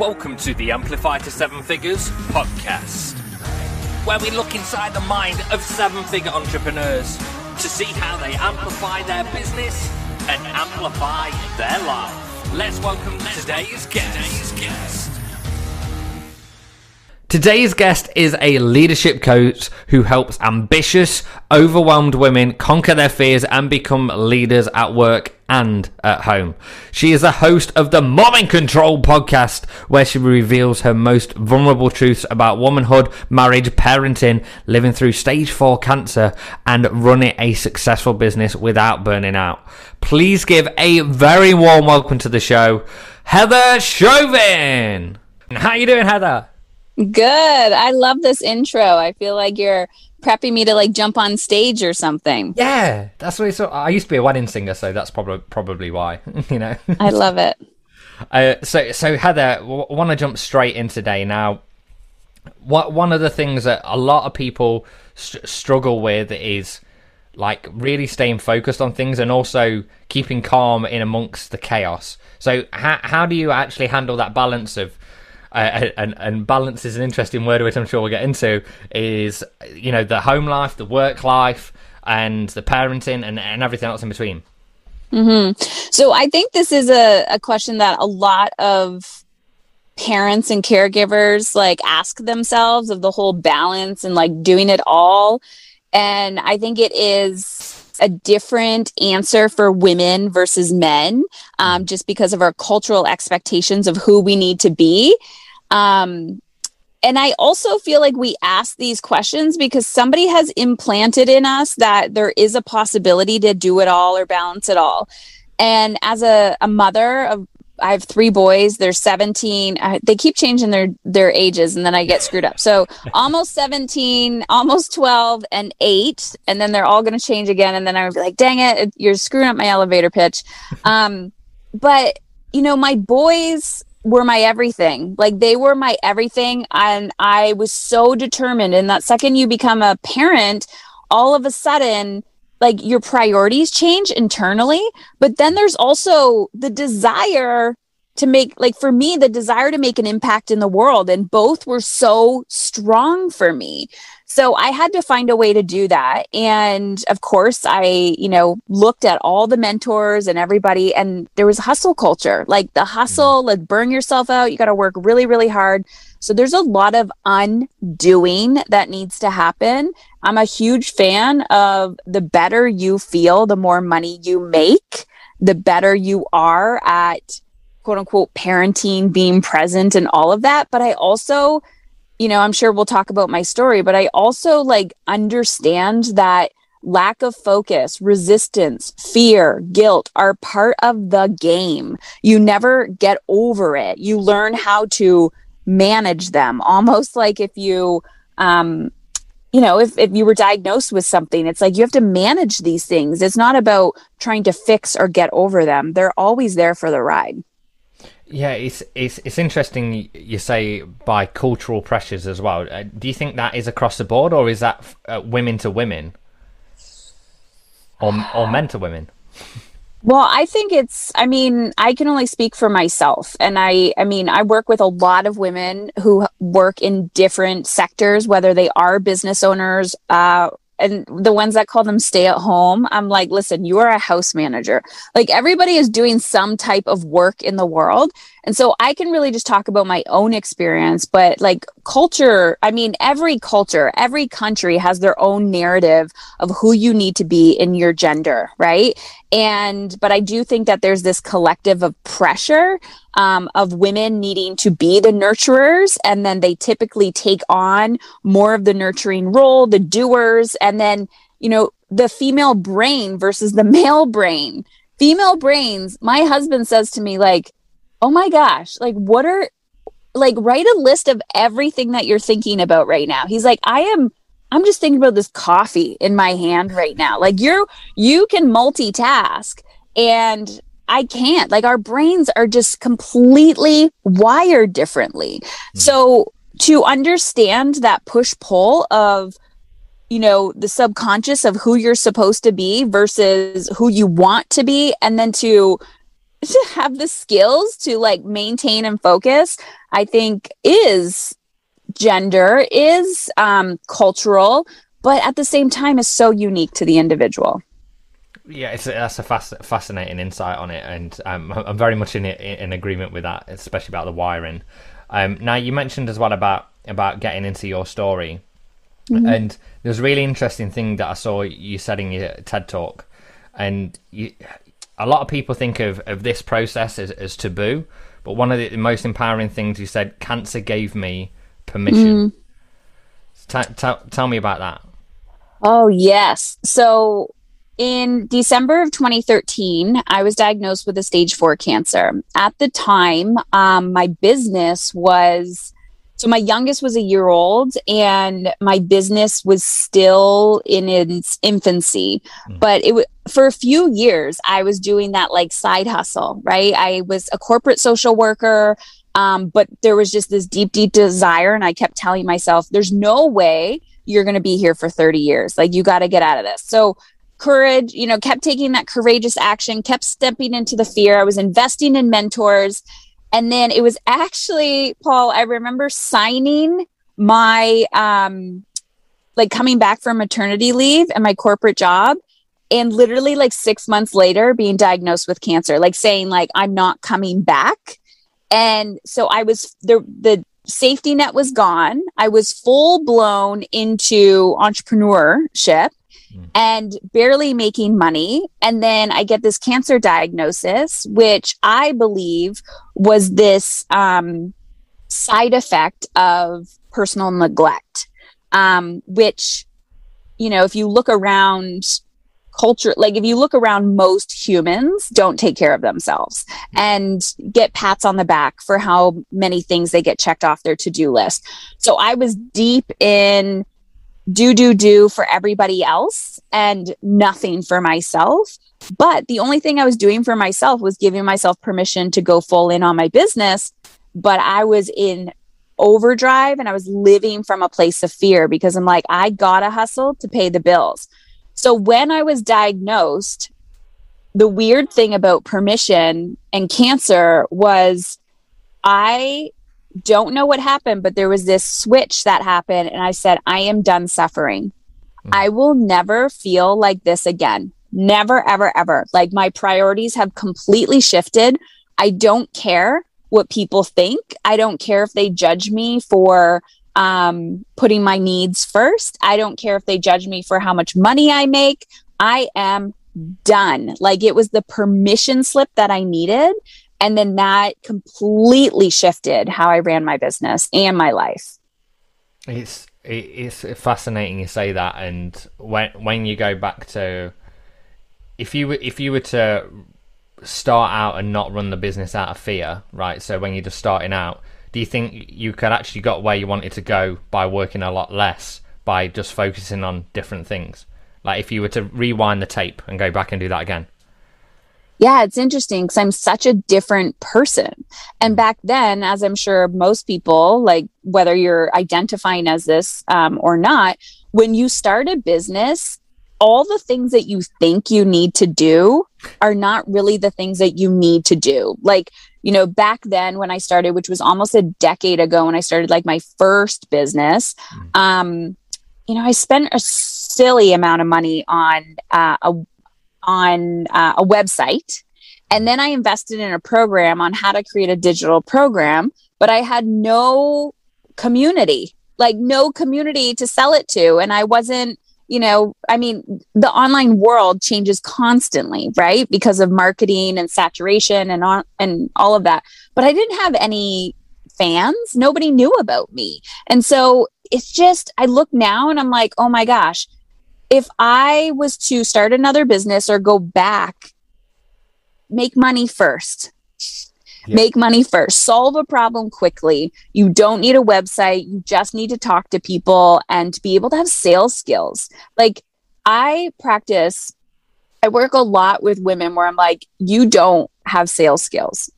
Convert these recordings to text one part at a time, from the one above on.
Welcome to the Amplify to Seven Figures podcast, where we look inside the mind of seven figure entrepreneurs to see how they amplify their business and amplify their life. Let's welcome today's guest. Today's guest. Is a leadership coach who helps ambitious, overwhelmed women conquer their fears and become leaders at work and at home. She is the host of the Mom in Control podcast, where she reveals her most vulnerable truths about womanhood, marriage, parenting, living through stage four cancer, and running a successful business without burning out. Please give a very warm welcome to the show, Heather Chauvin. How are you doing, Heather? Good. I love this intro. I feel like you're prepping me to like jump on stage or something. Yeah, that's what it's. I used to be a wedding singer, so that's probably probably why. you know. I love it. Uh, so so Heather, w- want to jump straight in today now. What one of the things that a lot of people st- struggle with is like really staying focused on things and also keeping calm in amongst the chaos. So how how do you actually handle that balance of uh, and and balance is an interesting word which I'm sure we'll get into is you know the home life, the work life, and the parenting and, and everything else in between. Mm-hmm. So I think this is a, a question that a lot of parents and caregivers like ask themselves of the whole balance and like doing it all. And I think it is a different answer for women versus men, um, mm-hmm. just because of our cultural expectations of who we need to be. Um, and I also feel like we ask these questions because somebody has implanted in us that there is a possibility to do it all or balance it all. And as a, a mother of I have three boys. They're 17. I, they keep changing their their ages, and then I get screwed up. So almost 17, almost 12, and eight, and then they're all going to change again. And then I would be like, "Dang it, you're screwing up my elevator pitch." Um, but you know, my boys were my everything. Like they were my everything. And I was so determined. And that second you become a parent, all of a sudden, like your priorities change internally. But then there's also the desire to make, like for me, the desire to make an impact in the world. And both were so strong for me. So I had to find a way to do that. And of course, I, you know, looked at all the mentors and everybody, and there was hustle culture like the hustle, mm-hmm. like burn yourself out. You got to work really, really hard. So there's a lot of undoing that needs to happen. I'm a huge fan of the better you feel, the more money you make, the better you are at quote unquote parenting, being present, and all of that. But I also, you know, I'm sure we'll talk about my story, but I also like understand that lack of focus, resistance, fear, guilt are part of the game. You never get over it. You learn how to manage them almost like if you, um, you know, if, if you were diagnosed with something, it's like you have to manage these things. It's not about trying to fix or get over them. They're always there for the ride. Yeah, it's it's it's interesting. You say by cultural pressures as well. Uh, do you think that is across the board, or is that uh, women to women, or or men to women? Well, I think it's I mean, I can only speak for myself and I I mean, I work with a lot of women who work in different sectors whether they are business owners uh and the ones that call them stay at home, I'm like, listen, you are a house manager. Like everybody is doing some type of work in the world. And so I can really just talk about my own experience, but like culture, I mean, every culture, every country has their own narrative of who you need to be in your gender, right? And, but I do think that there's this collective of pressure um, of women needing to be the nurturers. And then they typically take on more of the nurturing role, the doers. And then, you know, the female brain versus the male brain. Female brains, my husband says to me, like, oh my gosh, like, what are, like, write a list of everything that you're thinking about right now. He's like, I am. I'm just thinking about this coffee in my hand right now. Like you're, you can multitask and I can't. Like our brains are just completely wired differently. Mm. So to understand that push pull of you know the subconscious of who you're supposed to be versus who you want to be and then to to have the skills to like maintain and focus, I think is gender, is um, cultural, but at the same time is so unique to the individual. Yeah, it's that's a fast, fascinating insight on it, and um, I'm very much in in agreement with that, especially about the wiring. Um, now, you mentioned as well about about getting into your story, mm-hmm. and there's a really interesting thing that I saw you said in your TED talk, and you, a lot of people think of, of this process as, as taboo, but one of the most empowering things you said, cancer gave me permission. Mm. T- t- tell me about that. Oh, yes. So in December of 2013, I was diagnosed with a stage four cancer. At the time, um, my business was so my youngest was a year old and my business was still in its infancy. Mm. But it was for a few years, I was doing that like side hustle, right? I was a corporate social worker. Um, but there was just this deep, deep desire. And I kept telling myself, there's no way you're going to be here for 30 years. Like, you got to get out of this. So, courage, you know, kept taking that courageous action, kept stepping into the fear. I was investing in mentors. And then it was actually, Paul, I remember signing my, um, like coming back from maternity leave and my corporate job and literally like six months later being diagnosed with cancer like saying like i'm not coming back and so I was the the safety net was gone. I was full blown into entrepreneurship mm. and barely making money. And then I get this cancer diagnosis, which I believe was this um, side effect of personal neglect, um, which, you know, if you look around culture like if you look around most humans don't take care of themselves and get pats on the back for how many things they get checked off their to-do list so i was deep in do do do for everybody else and nothing for myself. But the only thing i was doing for myself was giving myself permission to go full in on my business. But i was in overdrive and i was living from a place of fear because i'm like i gotta hustle to pay the bills. So when I was diagnosed, the weird thing about permission and cancer was I don't know what happened, but there was this switch that happened. And I said, I am done suffering. Mm. I will never feel like this again. Never, ever, ever. Like my priorities have completely shifted. I don't care what people think. I don't care if they judge me for um, putting my needs first. I don't care if they judge me for how much money I make. I am done. Like it was the permission slip that I needed. And then that completely shifted how I ran my business and my life. It's it's fascinating you say that, and when when you go back to if you were if you were to start out and not run the business out of fear, right? So when you're just starting out, do you think you could actually got where you wanted to go by working a lot less by just focusing on different things? Like if you were to rewind the tape and go back and do that again? Yeah, it's interesting because I'm such a different person. And mm. back then, as I'm sure most people, like whether you're identifying as this um, or not, when you start a business, all the things that you think you need to do are not really the things that you need to do. Like you know, back then when I started, which was almost a decade ago when I started like my first business, mm. um, you know, I spent a silly amount of money on uh, a on uh, a website, and then I invested in a program on how to create a digital program, but I had no community, like no community to sell it to, and I wasn't you know, I mean, the online world changes constantly, right? Because of marketing and saturation and on, and all of that. But I didn't have any fans. Nobody knew about me. And so it's just I look now and I'm like, "Oh my gosh, if I was to start another business or go back, make money first Yep. Make money first, solve a problem quickly. You don't need a website. You just need to talk to people and to be able to have sales skills. Like I practice, I work a lot with women where I'm like, you don't have sales skills.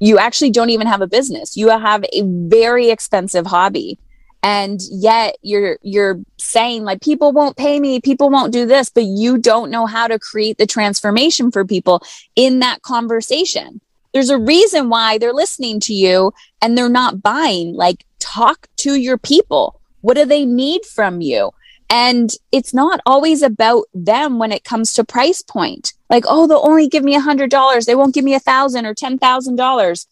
You actually don't even have a business. You have a very expensive hobby. And yet you're you're saying like people won't pay me, people won't do this, but you don't know how to create the transformation for people in that conversation there's a reason why they're listening to you and they're not buying. Like, talk to your people. What do they need from you? And it's not always about them when it comes to price point. Like, oh, they'll only give me a hundred dollars. They won't give me a thousand or ten thousand dollars.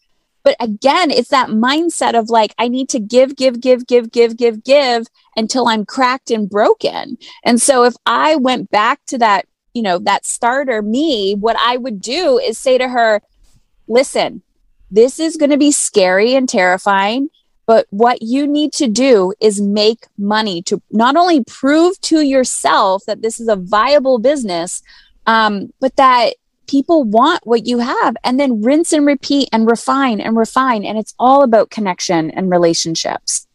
But again, it's that mindset of like, I need to give, give, give, give, give, give, give until I'm cracked and broken. And so if I went back to that, you know, that starter me, what I would do is say to her, listen, this is going to be scary and terrifying. But what you need to do is make money to not only prove to yourself that this is a viable business, um, but that people want what you have and then rinse and repeat and refine and refine. And it's all about connection and relationships.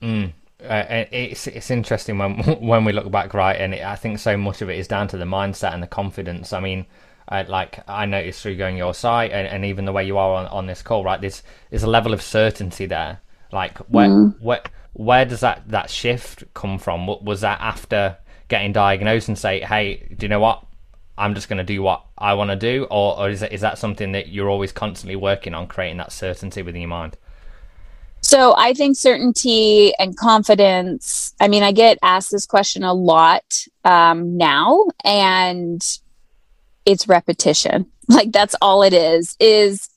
Mm. Uh, it's it's interesting when when we look back, right? And it, I think so much of it is down to the mindset and the confidence. I mean, uh, like I noticed through going your site and, and even the way you are on, on this call, right? There's there's a level of certainty there like where mm. where where does that that shift come from? What Was that after getting diagnosed and say, hey, do you know what? I'm just going to do what I want to do, or, or is it, is that something that you're always constantly working on, creating that certainty within your mind? So I think certainty and confidence. I mean, I get asked this question a lot um, now, and it's repetition. Like that's all it is. Is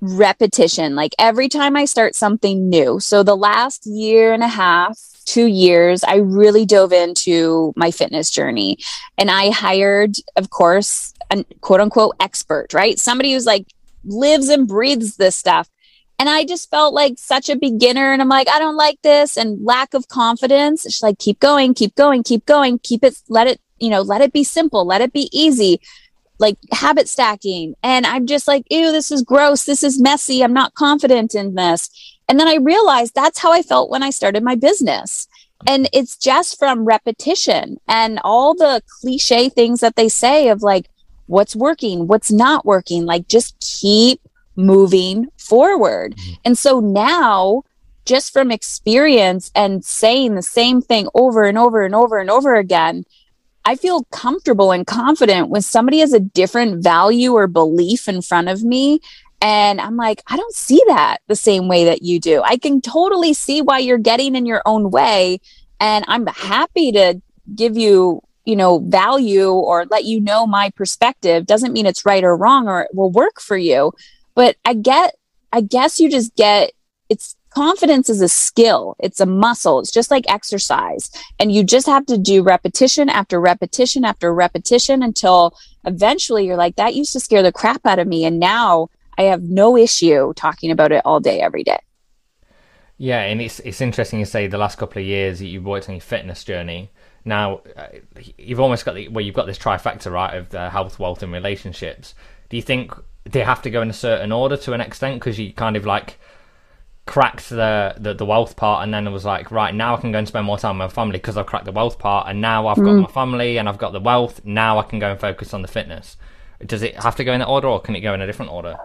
repetition. Like every time I start something new. So the last year and a half, two years, I really dove into my fitness journey and I hired, of course, a quote unquote expert, right? Somebody who's like lives and breathes this stuff. And I just felt like such a beginner. And I'm like, I don't like this and lack of confidence. It's like, keep going, keep going, keep going, keep it, let it, you know, let it be simple, let it be easy like habit stacking. And I'm just like, ew, this is gross. This is messy. I'm not confident in this. And then I realized that's how I felt when I started my business. And it's just from repetition and all the cliche things that they say of like, what's working, what's not working. Like, just keep moving forward. Mm-hmm. And so now, just from experience and saying the same thing over and over and over and over again, I feel comfortable and confident when somebody has a different value or belief in front of me. And I'm like, I don't see that the same way that you do. I can totally see why you're getting in your own way. And I'm happy to give you, you know, value or let you know my perspective. Doesn't mean it's right or wrong or it will work for you. But I get, I guess you just get, it's confidence is a skill, it's a muscle, it's just like exercise. And you just have to do repetition after repetition after repetition until eventually you're like, that used to scare the crap out of me. And now I have no issue talking about it all day, every day. Yeah, and it's it's interesting you say the last couple of years you've worked on your fitness journey. Now uh, you've almost got the well, you've got this trifecta right of the health, wealth, and relationships. Do you think they have to go in a certain order to an extent because you kind of like cracked the, the, the wealth part and then it was like right now i can go and spend more time with my family because i've cracked the wealth part and now i've mm. got my family and i've got the wealth now i can go and focus on the fitness does it have to go in that order or can it go in a different order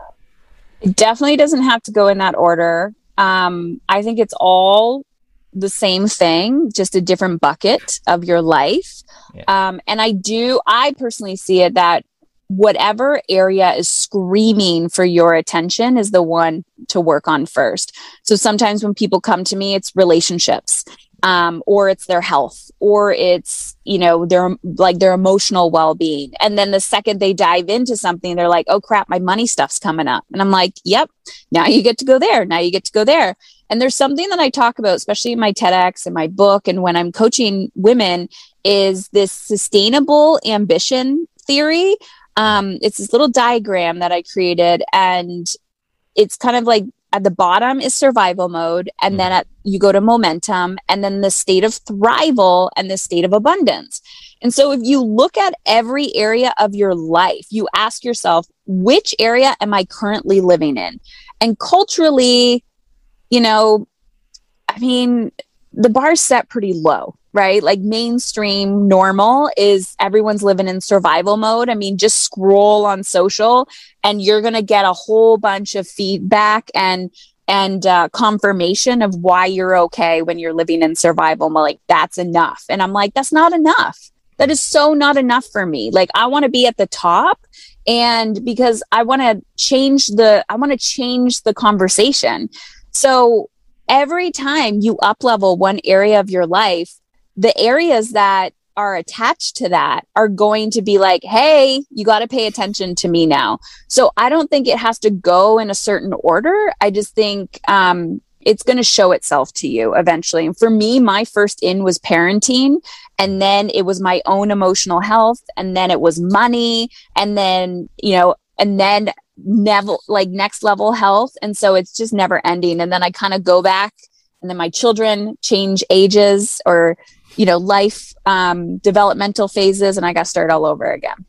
it definitely doesn't have to go in that order um, i think it's all the same thing just a different bucket of your life yeah. um, and i do i personally see it that whatever area is screaming for your attention is the one to work on first. So sometimes when people come to me, it's relationships, um, or it's their health, or it's, you know, their like their emotional well being. And then the second they dive into something, they're like, oh crap, my money stuff's coming up. And I'm like, yep, now you get to go there. Now you get to go there. And there's something that I talk about, especially in my TEDx and my book, and when I'm coaching women, is this sustainable ambition theory um, it's this little diagram that I created, and it's kind of like at the bottom is survival mode, and mm. then at, you go to momentum, and then the state of thrival and the state of abundance. And so, if you look at every area of your life, you ask yourself, which area am I currently living in? And culturally, you know, I mean, the bar's set pretty low right? Like mainstream normal is everyone's living in survival mode. I mean, just scroll on social and you're going to get a whole bunch of feedback and and uh, confirmation of why you're okay when you're living in survival mode. Like that's enough. And I'm like, that's not enough. That is so not enough for me. Like I want to be at the top and because I want to change the I want to change the conversation. So every time you up level one area of your life, the areas that are attached to that are going to be like, hey, you got to pay attention to me now. So I don't think it has to go in a certain order. I just think um, it's going to show itself to you eventually. And for me, my first in was parenting, and then it was my own emotional health, and then it was money, and then, you know, and then never like next level health. And so it's just never ending. And then I kind of go back, and then my children change ages or you know life um, developmental phases and i got to start all over again.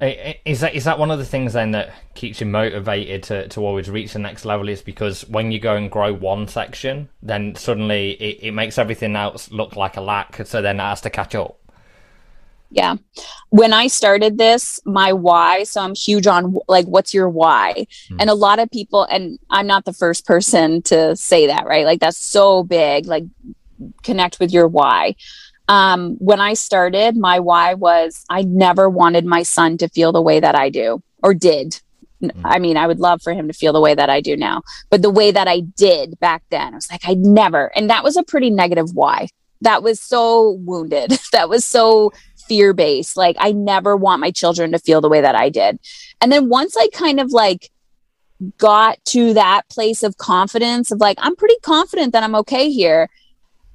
Is that is that one of the things then that keeps you motivated to, to always reach the next level is because when you go and grow one section then suddenly it, it makes everything else look like a lack so then it has to catch up. Yeah. When i started this my why so i'm huge on like what's your why? Hmm. and a lot of people and i'm not the first person to say that right? Like that's so big. Like connect with your why. Um, when I started, my why was I never wanted my son to feel the way that I do or did. Mm-hmm. I mean, I would love for him to feel the way that I do now, but the way that I did back then, I was like, I never. And that was a pretty negative why. That was so wounded. that was so fear based. Like, I never want my children to feel the way that I did. And then once I kind of like got to that place of confidence of like, I'm pretty confident that I'm okay here.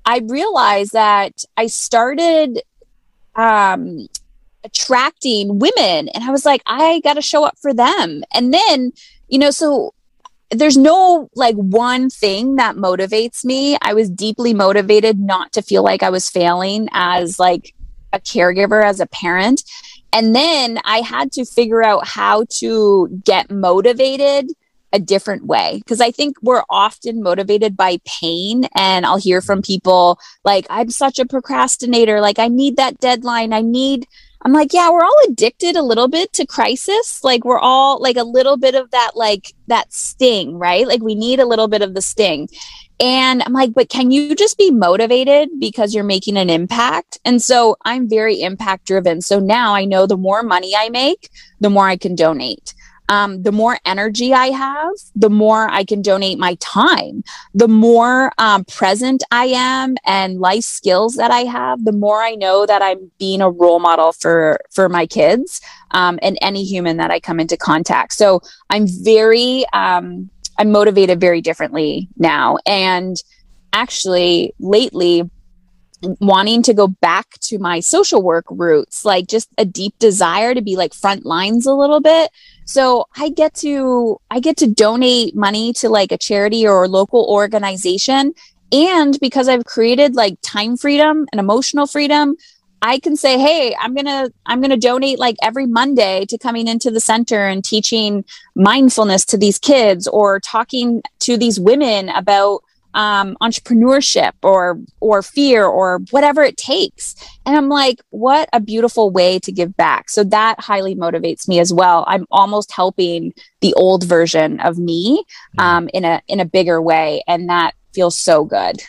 I realized that I started um, attracting women, and I was like, I got to show up for them. And then, you know, so there's no like one thing that motivates me. I was deeply motivated not to feel like I was failing as like a caregiver, as a parent. And then I had to figure out how to get motivated a different way because I think we're often motivated by pain. And I'll hear from people like, I'm such a procrastinator. Like, I need that deadline. I need, I'm like, yeah, we're all addicted a little bit to crisis. Like, we're all like a little bit of that, like that sting, right? Like, we need a little bit of the sting. And I'm like, but can you just be motivated because you're making an impact? And so I'm very impact driven. So now I know the more money I make, the more I can donate um, the more energy I have, the more I can donate my time. The more um, present I am and life skills that I have, the more I know that I'm being a role model for for my kids um, and any human that I come into contact. So I'm very um, I'm motivated very differently now, and actually lately wanting to go back to my social work roots, like just a deep desire to be like front lines a little bit. So I get to I get to donate money to like a charity or a local organization. And because I've created like time freedom and emotional freedom, I can say, hey, I'm gonna I'm gonna donate like every Monday to coming into the center and teaching mindfulness to these kids or talking to these women about um, entrepreneurship or or fear or whatever it takes. And i'm like what a beautiful way to give back. So that highly motivates me as well. I'm almost helping the old version of me mm-hmm. um, in a in a bigger way. And that feels so good.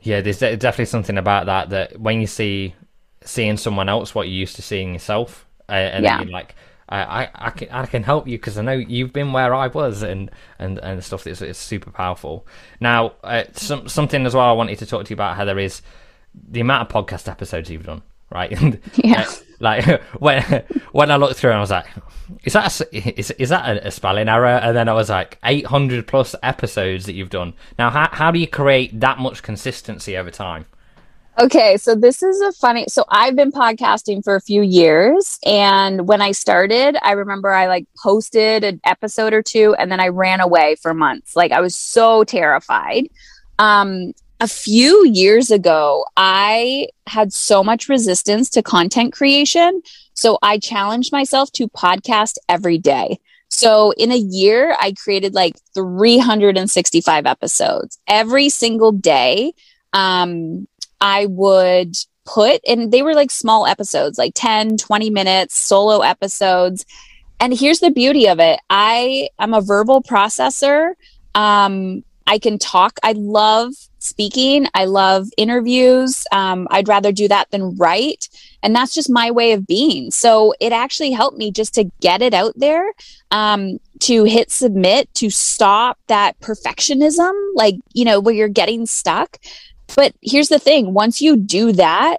Yeah there's definitely something about that that when you see seeing someone else what you used to seeing yourself uh, and yeah. you're like I, I, I can I can help you because I know you've been where I was and and and stuff that's it's super powerful. Now, uh, some, something as well I wanted to talk to you about Heather is the amount of podcast episodes you've done, right? yeah. Uh, like when when I looked through, and I was like, "Is that a, is is that a, spelling error?" And then I was like, "800 plus episodes that you've done." Now, how how do you create that much consistency over time? Okay, so this is a funny. So I've been podcasting for a few years, and when I started, I remember I like posted an episode or two, and then I ran away for months. Like I was so terrified. Um, a few years ago, I had so much resistance to content creation, so I challenged myself to podcast every day. So in a year, I created like 365 episodes every single day. Um, I would put, and they were like small episodes, like 10, 20 minutes, solo episodes. And here's the beauty of it I am a verbal processor. Um, I can talk. I love speaking. I love interviews. Um, I'd rather do that than write. And that's just my way of being. So it actually helped me just to get it out there, um, to hit submit, to stop that perfectionism, like, you know, where you're getting stuck. But here's the thing once you do that,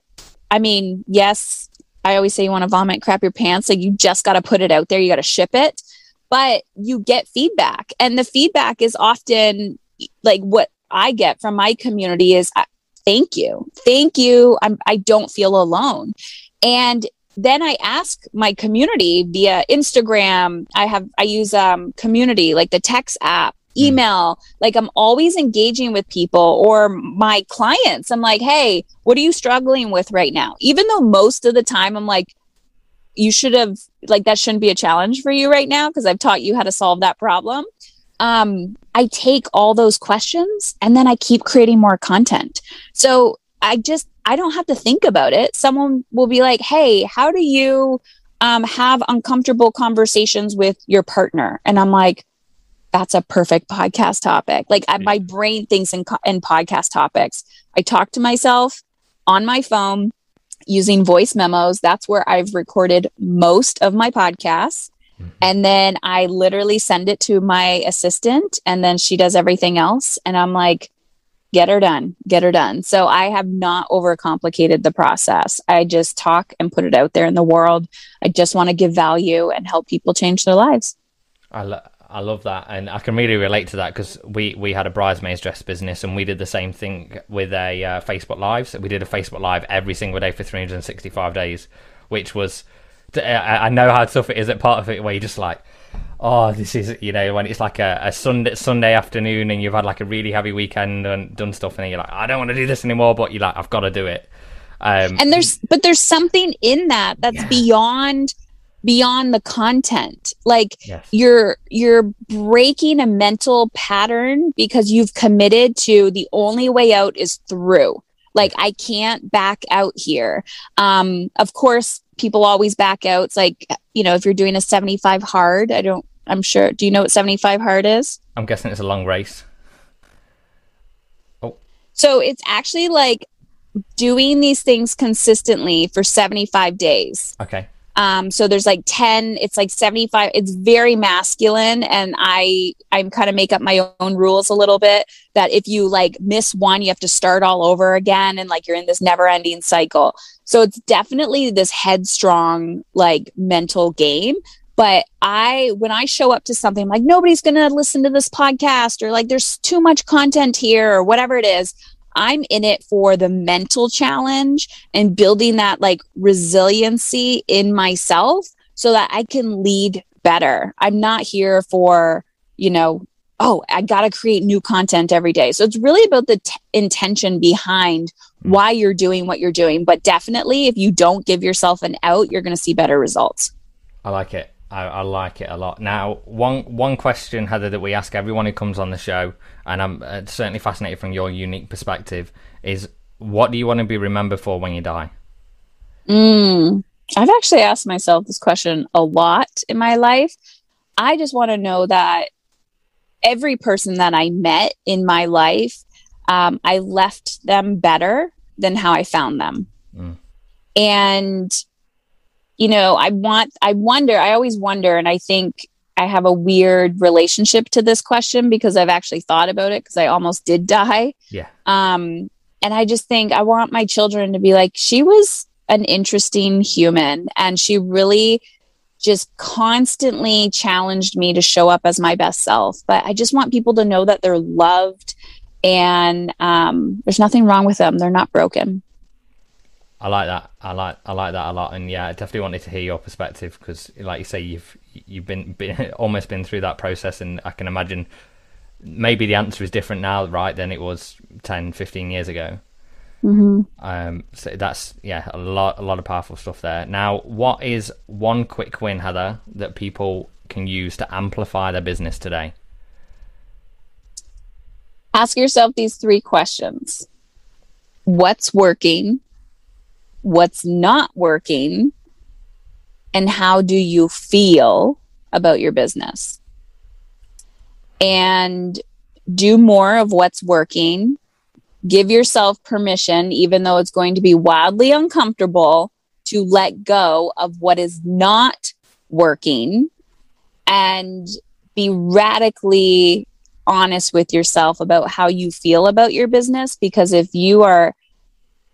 I mean, yes, I always say you want to vomit, crap your pants. Like you just got to put it out there. You got to ship it, but you get feedback. And the feedback is often like what I get from my community is uh, thank you. Thank you. I'm, I don't feel alone. And then I ask my community via Instagram. I have, I use um, community, like the text app. Email. Like I'm always engaging with people or my clients. I'm like, hey, what are you struggling with right now? Even though most of the time I'm like, you should have, like, that shouldn't be a challenge for you right now because I've taught you how to solve that problem um, I take all those questions and then I keep creating more content. So I just, I don't have to think about it. Someone will be like, Hey, how do you um, have uncomfortable conversations with your partner? And I'm like, that's a perfect podcast topic. Like I, my brain thinks in, in podcast topics. I talk to myself on my phone using voice memos. That's where I've recorded most of my podcasts. Mm-hmm. And then I literally send it to my assistant and then she does everything else. And I'm like, get her done, get her done. So I have not overcomplicated the process. I just talk and put it out there in the world. I just want to give value and help people change their lives. I, lo- I love that. And I can really relate to that because we, we had a bridesmaids dress business and we did the same thing with a uh, Facebook Live. So we did a Facebook Live every single day for 365 days, which was I know how tough it is at part of it where you're just like, oh, this is you know when it's like a, a Sunday Sunday afternoon and you've had like a really heavy weekend and done stuff and you're like, I don't want to do this anymore, but you're like, I've got to do it. Um, and there's but there's something in that that's yeah. beyond beyond the content like yes. you're you're breaking a mental pattern because you've committed to the only way out is through like i can't back out here um of course people always back out. It's like, you know, if you're doing a 75 hard, I don't, I'm sure. Do you know what 75 hard is? I'm guessing it's a long race. Oh. So it's actually like doing these things consistently for 75 days. Okay. Um, so there's like 10, it's like 75. It's very masculine. And I, I'm kind of make up my own rules a little bit that if you like miss one, you have to start all over again. And like you're in this never ending cycle. So it's definitely this headstrong, like mental game. But I, when I show up to something, I'm like, nobody's going to listen to this podcast or like there's too much content here or whatever it is. I'm in it for the mental challenge and building that like resiliency in myself so that I can lead better. I'm not here for, you know, oh, I got to create new content every day. So it's really about the t- intention behind hmm. why you're doing what you're doing. But definitely, if you don't give yourself an out, you're going to see better results. I like it. I, I, like it a lot. Now, one one question, Heather, that we ask everyone who comes on the show, and I'm uh, certainly fascinated from your unique perspective, is what do you want to be remembered for when you die? Mm, I've actually asked myself this question a lot in my life. I just want to know that every person that I met in my life, um, I left them better than how I found them. Mm. And you know, I want, I wonder, I always wonder, and I think I have a weird relationship to this question because I've actually thought about it because I almost did die. Yeah. Um, and I just think I want my children to be like, she was an interesting human and she really just constantly challenged me to show up as my best self. But I just want people to know that they're loved and um, there's nothing wrong with them. They're not broken. I like that. I like I like that a lot, and yeah, I definitely wanted to hear your perspective because, like you say, you've you've been, been almost been through that process, and I can imagine maybe the answer is different now, right, than it was 10, 15 years ago. Mm-hmm. Um, so that's yeah, a lot a lot of powerful stuff there. Now, what is one quick win, Heather, that people can use to amplify their business today? Ask yourself these three questions: What's working? What's not working and how do you feel about your business and do more of what's working. Give yourself permission, even though it's going to be wildly uncomfortable, to let go of what is not working and be radically honest with yourself about how you feel about your business because if you are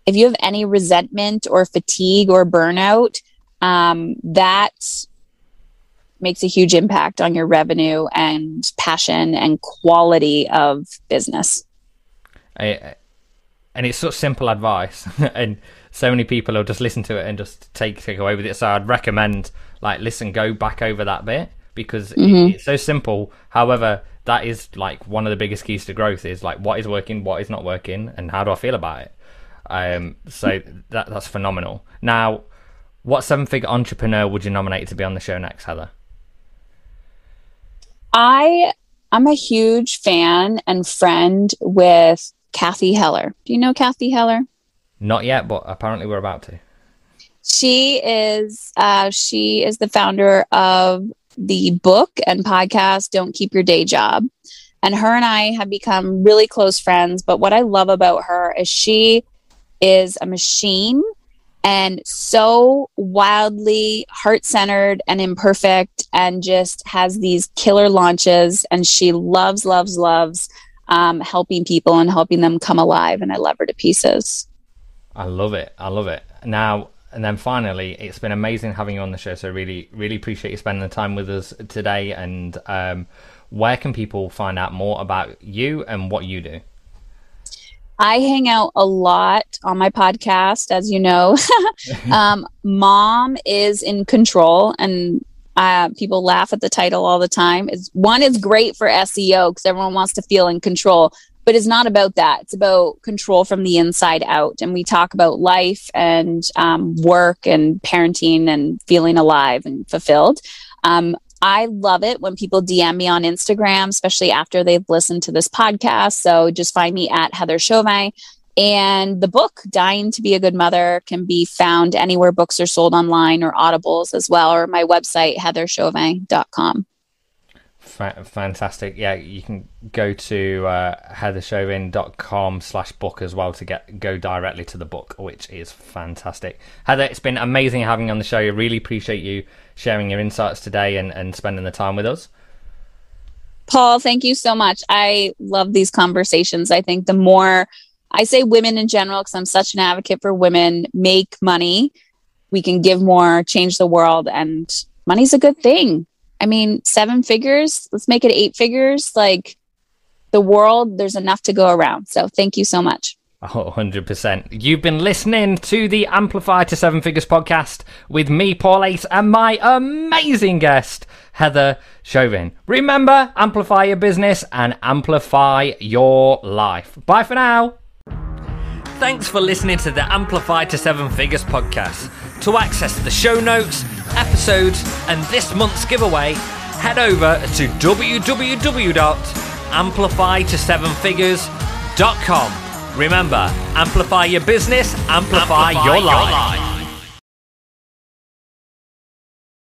if you have any resentment or fatigue or burnout um, that makes a huge impact on your revenue and passion and quality of business I, and it's such simple advice and so many people will just listen to it and just take take away with it so i'd recommend like listen go back over that bit because mm-hmm. it, it's so simple however that is like one of the biggest keys to growth is like what is working, what is not working, and how do I feel about it. Um, so that that's phenomenal. Now, what seven figure entrepreneur would you nominate to be on the show next, Heather? I I'm a huge fan and friend with Cathy Heller. Do you know Cathy Heller? Not yet, but apparently we're about to. She is uh, she is the founder of the book and podcast, Don't Keep Your Day Job. And her and I have become really close friends. But what I love about her is she is a machine and so wildly heart centered and imperfect and just has these killer launches. And she loves, loves, loves um, helping people and helping them come alive. And I love her to pieces. I love it. I love it. Now, and then finally, it's been amazing having you on the show. So really, really appreciate you spending the time with us today. And um, where can people find out more about you and what you do? I hang out a lot on my podcast, as you know. um, Mom is in control, and uh, people laugh at the title all the time. It's one is great for SEO because everyone wants to feel in control but it's not about that. It's about control from the inside out. And we talk about life and um, work and parenting and feeling alive and fulfilled. Um, I love it when people DM me on Instagram, especially after they've listened to this podcast. So just find me at Heather Chauvin. And the book, Dying to Be a Good Mother, can be found anywhere books are sold online or audibles as well, or my website, heatherchauvin.com fantastic. Yeah, you can go to uh, heatherchauvin.com slash book as well to get go directly to the book, which is fantastic. Heather, it's been amazing having you on the show. I really appreciate you sharing your insights today and, and spending the time with us. Paul, thank you so much. I love these conversations. I think the more I say women in general, because I'm such an advocate for women, make money, we can give more, change the world, and money's a good thing. I mean, seven figures, let's make it eight figures. Like the world, there's enough to go around. So thank you so much. Oh, 100%. You've been listening to the Amplify to Seven Figures podcast with me, Paul Ace, and my amazing guest, Heather Chauvin. Remember, amplify your business and amplify your life. Bye for now. Thanks for listening to the Amplify to Seven Figures podcast. To access the show notes, episodes, and this month's giveaway, head over to www.amplifyto7figures.com. Remember, amplify your business, amplify, amplify your, life. Your life.